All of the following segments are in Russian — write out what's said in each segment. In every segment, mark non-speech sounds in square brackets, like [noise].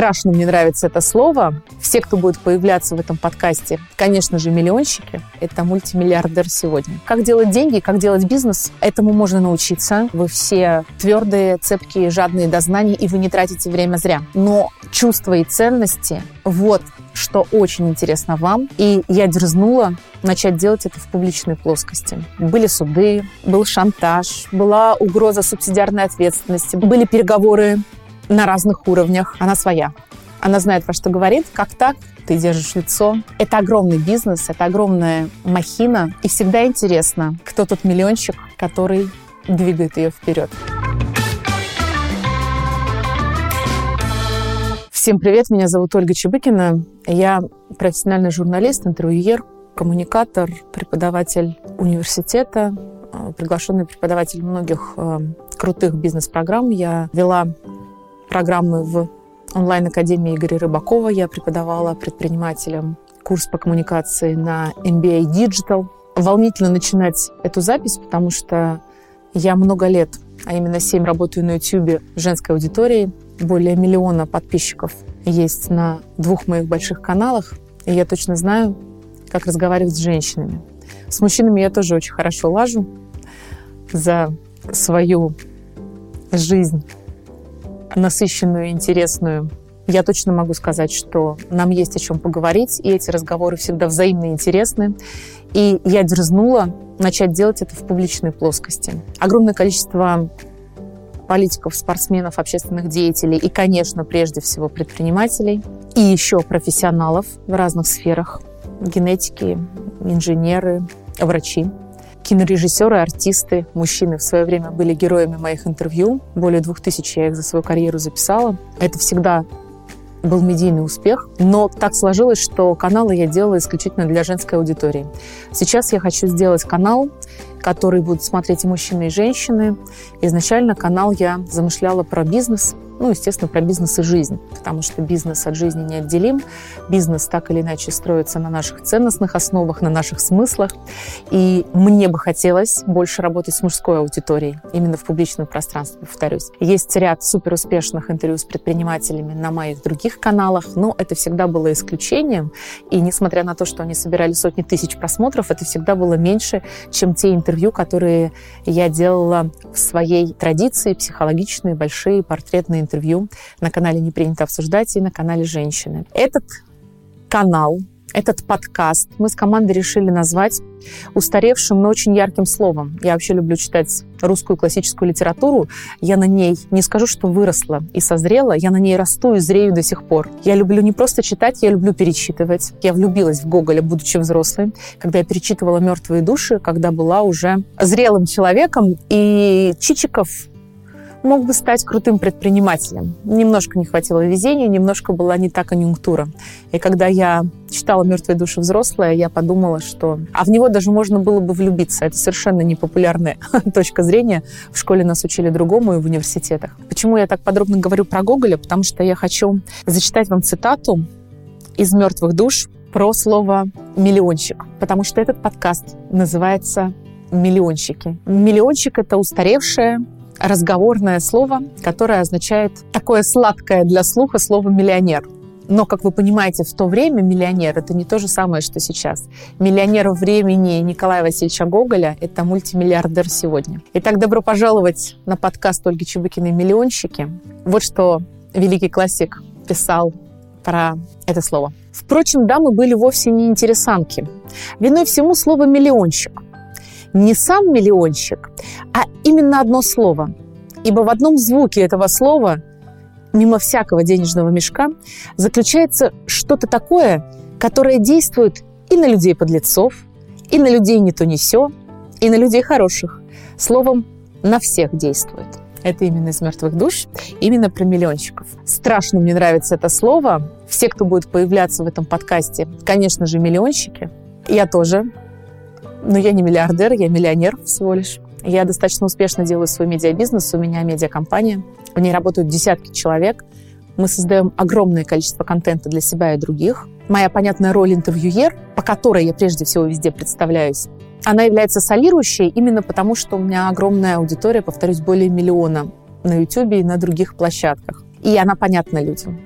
Страшно мне нравится это слово. Все, кто будет появляться в этом подкасте, конечно же, миллионщики. Это мультимиллиардер сегодня. Как делать деньги, как делать бизнес, этому можно научиться. Вы все твердые, цепкие, жадные до знаний, и вы не тратите время зря. Но чувства и ценности – вот что очень интересно вам. И я дерзнула начать делать это в публичной плоскости. Были суды, был шантаж, была угроза субсидиарной ответственности, были переговоры на разных уровнях. Она своя. Она знает, про что говорит, как так, ты держишь лицо. Это огромный бизнес, это огромная махина. И всегда интересно, кто тот миллионщик, который двигает ее вперед. Всем привет, меня зовут Ольга Чебыкина. Я профессиональный журналист, интервьюер, коммуникатор, преподаватель университета, э, приглашенный преподаватель многих э, крутых бизнес-программ. Я вела программы в онлайн-академии Игоря Рыбакова. Я преподавала предпринимателям курс по коммуникации на MBA Digital. Волнительно начинать эту запись, потому что я много лет, а именно 7 работаю на YouTube женской аудитории. Более миллиона подписчиков есть на двух моих больших каналах. И я точно знаю, как разговаривать с женщинами. С мужчинами я тоже очень хорошо лажу за свою жизнь насыщенную, интересную. Я точно могу сказать, что нам есть о чем поговорить, и эти разговоры всегда взаимно интересны. И я дерзнула начать делать это в публичной плоскости. Огромное количество политиков, спортсменов, общественных деятелей и, конечно, прежде всего предпринимателей и еще профессионалов в разных сферах генетики, инженеры, врачи кинорежиссеры, артисты, мужчины в свое время были героями моих интервью. Более двух тысяч я их за свою карьеру записала. Это всегда был медийный успех, но так сложилось, что каналы я делала исключительно для женской аудитории. Сейчас я хочу сделать канал, который будут смотреть и мужчины, и женщины. Изначально канал я замышляла про бизнес, ну, естественно, про бизнес и жизнь, потому что бизнес от жизни неотделим. Бизнес так или иначе строится на наших ценностных основах, на наших смыслах. И мне бы хотелось больше работать с мужской аудиторией, именно в публичном пространстве, повторюсь. Есть ряд суперуспешных интервью с предпринимателями на моих других каналах, но это всегда было исключением. И несмотря на то, что они собирали сотни тысяч просмотров, это всегда было меньше, чем те интервью, которые я делала в своей традиции, психологичные, большие портретные интервью на канале «Не принято обсуждать» и на канале «Женщины». Этот канал, этот подкаст мы с командой решили назвать устаревшим, но очень ярким словом. Я вообще люблю читать русскую классическую литературу. Я на ней не скажу, что выросла и созрела, я на ней расту и зрею до сих пор. Я люблю не просто читать, я люблю перечитывать. Я влюбилась в Гоголя, будучи взрослой, когда я перечитывала «Мертвые души», когда была уже зрелым человеком. И Чичиков мог бы стать крутым предпринимателем. Немножко не хватило везения, немножко была не та конъюнктура. И когда я читала «Мертвые души взрослые», я подумала, что... А в него даже можно было бы влюбиться. Это совершенно непопулярная [laughs] точка зрения. В школе нас учили другому и в университетах. Почему я так подробно говорю про Гоголя? Потому что я хочу зачитать вам цитату из «Мертвых душ» про слово «миллионщик». Потому что этот подкаст называется «Миллионщики». Миллионщик — это устаревшее, разговорное слово, которое означает такое сладкое для слуха слово «миллионер». Но, как вы понимаете, в то время миллионер – это не то же самое, что сейчас. Миллионер времени Николая Васильевича Гоголя – это мультимиллиардер сегодня. Итак, добро пожаловать на подкаст Ольги Чебыкиной «Миллионщики». Вот что великий классик писал про это слово. Впрочем, дамы были вовсе не интересанки. Виной всему слово «миллионщик» не сам миллионщик, а именно одно слово. Ибо в одном звуке этого слова, мимо всякого денежного мешка, заключается что-то такое, которое действует и на людей подлецов, и на людей не то не сё, и на людей хороших. Словом, на всех действует. Это именно из мертвых душ, именно про миллионщиков. Страшно мне нравится это слово. Все, кто будет появляться в этом подкасте, конечно же, миллионщики. Я тоже но я не миллиардер, я миллионер всего лишь. Я достаточно успешно делаю свой медиабизнес, у меня медиакомпания, в ней работают десятки человек. Мы создаем огромное количество контента для себя и других. Моя понятная роль интервьюер, по которой я прежде всего везде представляюсь, она является солирующей именно потому, что у меня огромная аудитория, повторюсь, более миллиона на YouTube и на других площадках. И она понятна людям.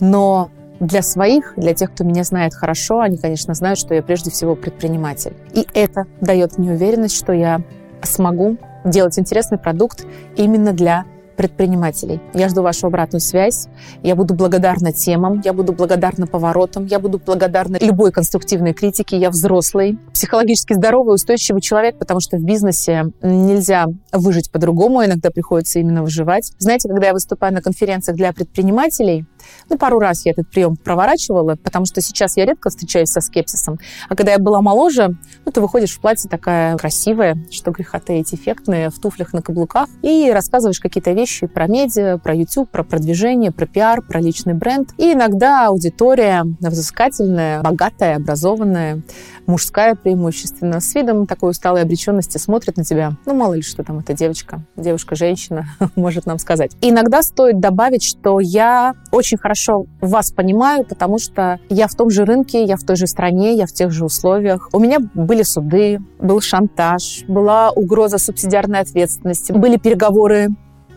Но для своих, для тех, кто меня знает хорошо, они, конечно, знают, что я прежде всего предприниматель. И это дает мне уверенность, что я смогу делать интересный продукт именно для предпринимателей. Я жду вашу обратную связь. Я буду благодарна темам, я буду благодарна поворотам, я буду благодарна любой конструктивной критике. Я взрослый, психологически здоровый, устойчивый человек, потому что в бизнесе нельзя выжить по-другому, иногда приходится именно выживать. Знаете, когда я выступаю на конференциях для предпринимателей, ну, пару раз я этот прием проворачивала, потому что сейчас я редко встречаюсь со скепсисом. А когда я была моложе, ну, ты выходишь в платье такая красивая, что греха таить, эффектная, в туфлях на каблуках, и рассказываешь какие-то вещи про медиа, про YouTube, про продвижение, про пиар, про личный бренд. И иногда аудитория взыскательная, богатая, образованная, мужская преимущественно, с видом такой усталой обреченности смотрит на тебя. Ну, мало ли, что там эта девочка, девушка-женщина [laughs] может нам сказать. И иногда стоит добавить, что я очень хорошо вас понимаю, потому что я в том же рынке, я в той же стране, я в тех же условиях. У меня были суды, был шантаж, была угроза субсидиарной ответственности, были переговоры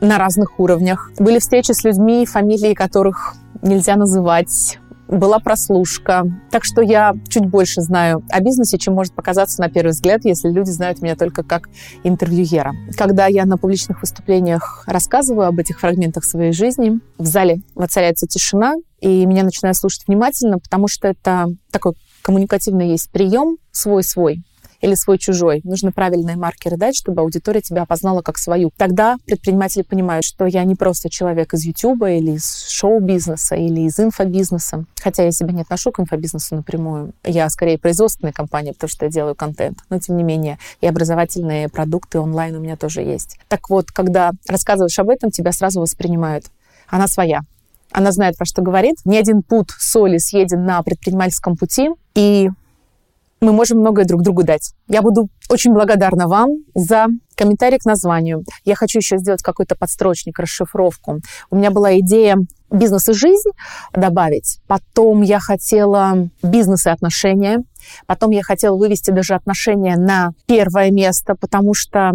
на разных уровнях. Были встречи с людьми, фамилии которых нельзя называть, была прослушка. Так что я чуть больше знаю о бизнесе, чем может показаться на первый взгляд, если люди знают меня только как интервьюера. Когда я на публичных выступлениях рассказываю об этих фрагментах своей жизни, в зале воцаряется тишина, и меня начинают слушать внимательно, потому что это такой коммуникативный есть прием свой-свой или свой-чужой. Нужно правильные маркеры дать, чтобы аудитория тебя опознала как свою. Тогда предприниматели понимают, что я не просто человек из YouTube или из шоу-бизнеса или из инфобизнеса. Хотя я себя не отношу к инфобизнесу напрямую. Я скорее производственная компания, потому что я делаю контент. Но, тем не менее, и образовательные продукты онлайн у меня тоже есть. Так вот, когда рассказываешь об этом, тебя сразу воспринимают. Она своя. Она знает, про что говорит. Ни один путь соли съеден на предпринимательском пути. И мы можем многое друг другу дать. Я буду очень благодарна вам за комментарий к названию. Я хочу еще сделать какой-то подстрочник, расшифровку. У меня была идея бизнес и жизнь добавить. Потом я хотела бизнес и отношения. Потом я хотела вывести даже отношения на первое место, потому что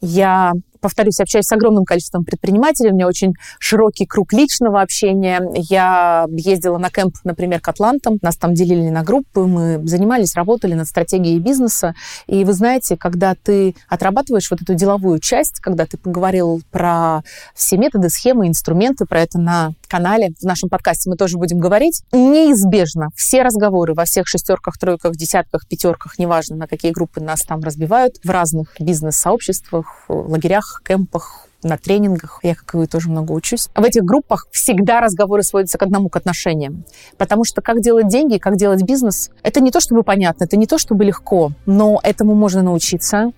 я повторюсь, общаюсь с огромным количеством предпринимателей, у меня очень широкий круг личного общения. Я ездила на кемп, например, к Атлантам, нас там делили на группы, мы занимались, работали над стратегией бизнеса. И вы знаете, когда ты отрабатываешь вот эту деловую часть, когда ты поговорил про все методы, схемы, инструменты, про это на канале, в нашем подкасте мы тоже будем говорить, неизбежно все разговоры во всех шестерках, тройках, десятках, пятерках, неважно, на какие группы нас там разбивают, в разных бизнес-сообществах, лагерях, кемпах, на тренингах, я, как и вы, тоже много учусь. В этих группах всегда разговоры сводятся к одному, к отношениям. Потому что как делать деньги, как делать бизнес, это не то, чтобы понятно, это не то, чтобы легко, но этому можно научиться.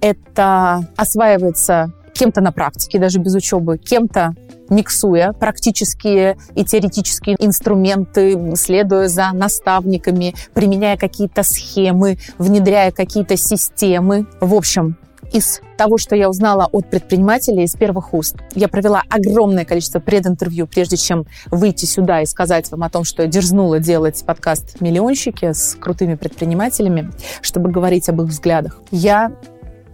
Это осваивается кем-то на практике, даже без учебы, кем-то миксуя практические и теоретические инструменты, следуя за наставниками, применяя какие-то схемы, внедряя какие-то системы. В общем, из того, что я узнала от предпринимателей из первых уст. Я провела огромное количество прединтервью, прежде чем выйти сюда и сказать вам о том, что я дерзнула делать подкаст «Миллионщики» с крутыми предпринимателями, чтобы говорить об их взглядах. Я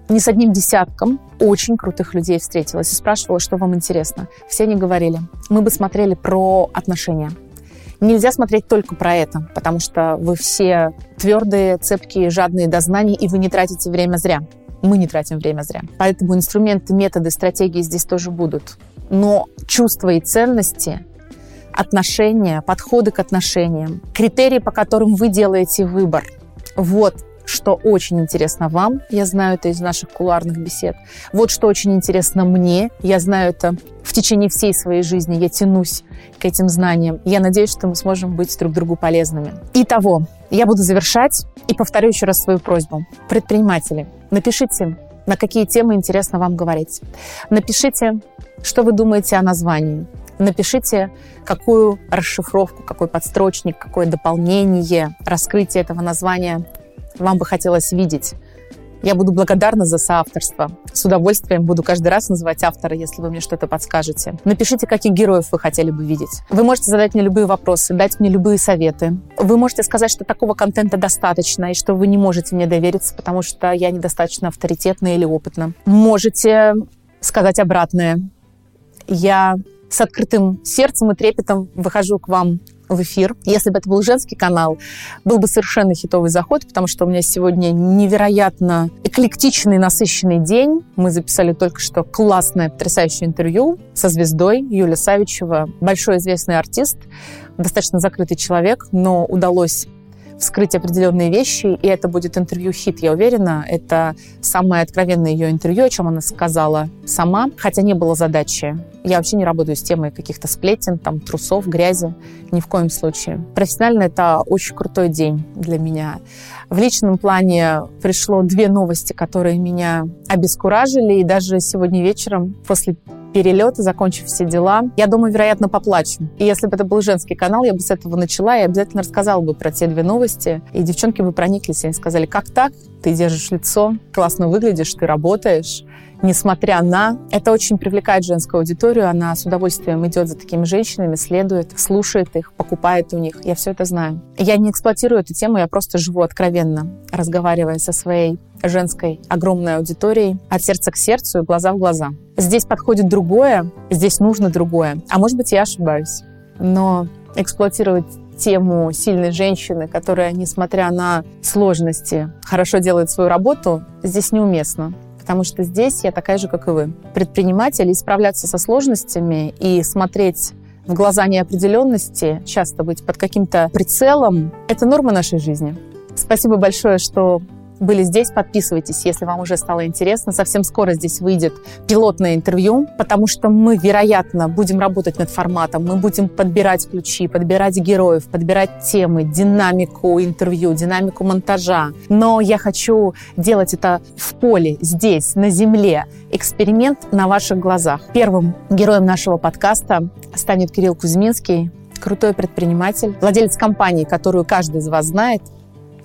не с одним десятком очень крутых людей встретилась и спрашивала, что вам интересно. Все они говорили, мы бы смотрели про отношения. Нельзя смотреть только про это, потому что вы все твердые, цепкие, жадные до знаний, и вы не тратите время зря. Мы не тратим время зря. Поэтому инструменты, методы, стратегии здесь тоже будут. Но чувства и ценности отношения, подходы к отношениям, критерии, по которым вы делаете выбор. Вот что очень интересно вам, я знаю это из наших кулуарных бесед. Вот что очень интересно мне, я знаю это в течение всей своей жизни, я тянусь к этим знаниям. Я надеюсь, что мы сможем быть друг другу полезными. Итого, я буду завершать и повторю еще раз свою просьбу. Предприниматели, напишите, на какие темы интересно вам говорить. Напишите, что вы думаете о названии. Напишите, какую расшифровку, какой подстрочник, какое дополнение, раскрытие этого названия вам бы хотелось видеть. Я буду благодарна за соавторство. С удовольствием буду каждый раз называть автора, если вы мне что-то подскажете. Напишите, каких героев вы хотели бы видеть. Вы можете задать мне любые вопросы, дать мне любые советы. Вы можете сказать, что такого контента достаточно, и что вы не можете мне довериться, потому что я недостаточно авторитетна или опытна. Можете сказать обратное. Я с открытым сердцем и трепетом выхожу к вам в эфир. Если бы это был женский канал, был бы совершенно хитовый заход, потому что у меня сегодня невероятно эклектичный, насыщенный день. Мы записали только что классное, потрясающее интервью со звездой Юлия Савичева, большой известный артист, достаточно закрытый человек, но удалось вскрыть определенные вещи, и это будет интервью-хит, я уверена. Это самое откровенное ее интервью, о чем она сказала сама, хотя не было задачи. Я вообще не работаю с темой каких-то сплетен, там, трусов, грязи, ни в коем случае. Профессионально это очень крутой день для меня. В личном плане пришло две новости, которые меня обескуражили, и даже сегодня вечером после перелета, закончив все дела. Я думаю, вероятно, поплачу. И если бы это был женский канал, я бы с этого начала и обязательно рассказала бы про те две новости. И девчонки бы прониклись и сказали, как так? Ты держишь лицо, классно выглядишь, ты работаешь несмотря на... Это очень привлекает женскую аудиторию. Она с удовольствием идет за такими женщинами, следует, слушает их, покупает у них. Я все это знаю. Я не эксплуатирую эту тему, я просто живу откровенно, разговаривая со своей женской огромной аудиторией от сердца к сердцу и глаза в глаза. Здесь подходит другое, здесь нужно другое. А может быть, я ошибаюсь. Но эксплуатировать тему сильной женщины, которая, несмотря на сложности, хорошо делает свою работу, здесь неуместно потому что здесь я такая же, как и вы. Предприниматель, и справляться со сложностями и смотреть в глаза неопределенности, часто быть под каким-то прицелом, это норма нашей жизни. Спасибо большое, что были здесь. Подписывайтесь, если вам уже стало интересно. Совсем скоро здесь выйдет пилотное интервью, потому что мы, вероятно, будем работать над форматом. Мы будем подбирать ключи, подбирать героев, подбирать темы, динамику интервью, динамику монтажа. Но я хочу делать это в поле, здесь, на земле. Эксперимент на ваших глазах. Первым героем нашего подкаста станет Кирилл Кузьминский, крутой предприниматель, владелец компании, которую каждый из вас знает,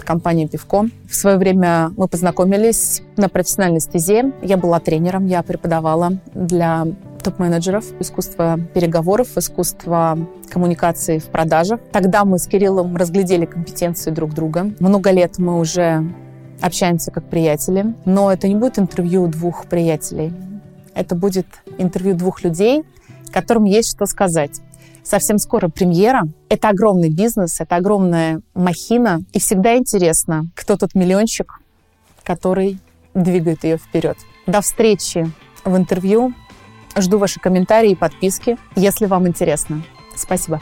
компания «Пивко». В свое время мы познакомились на профессиональной стезе. Я была тренером, я преподавала для топ-менеджеров, искусство переговоров, искусство коммуникации в продажах. Тогда мы с Кириллом разглядели компетенции друг друга. Много лет мы уже общаемся как приятели, но это не будет интервью двух приятелей. Это будет интервью двух людей, которым есть что сказать. Совсем скоро премьера. Это огромный бизнес, это огромная махина. И всегда интересно, кто тот миллиончик, который двигает ее вперед. До встречи в интервью. Жду ваши комментарии и подписки, если вам интересно. Спасибо.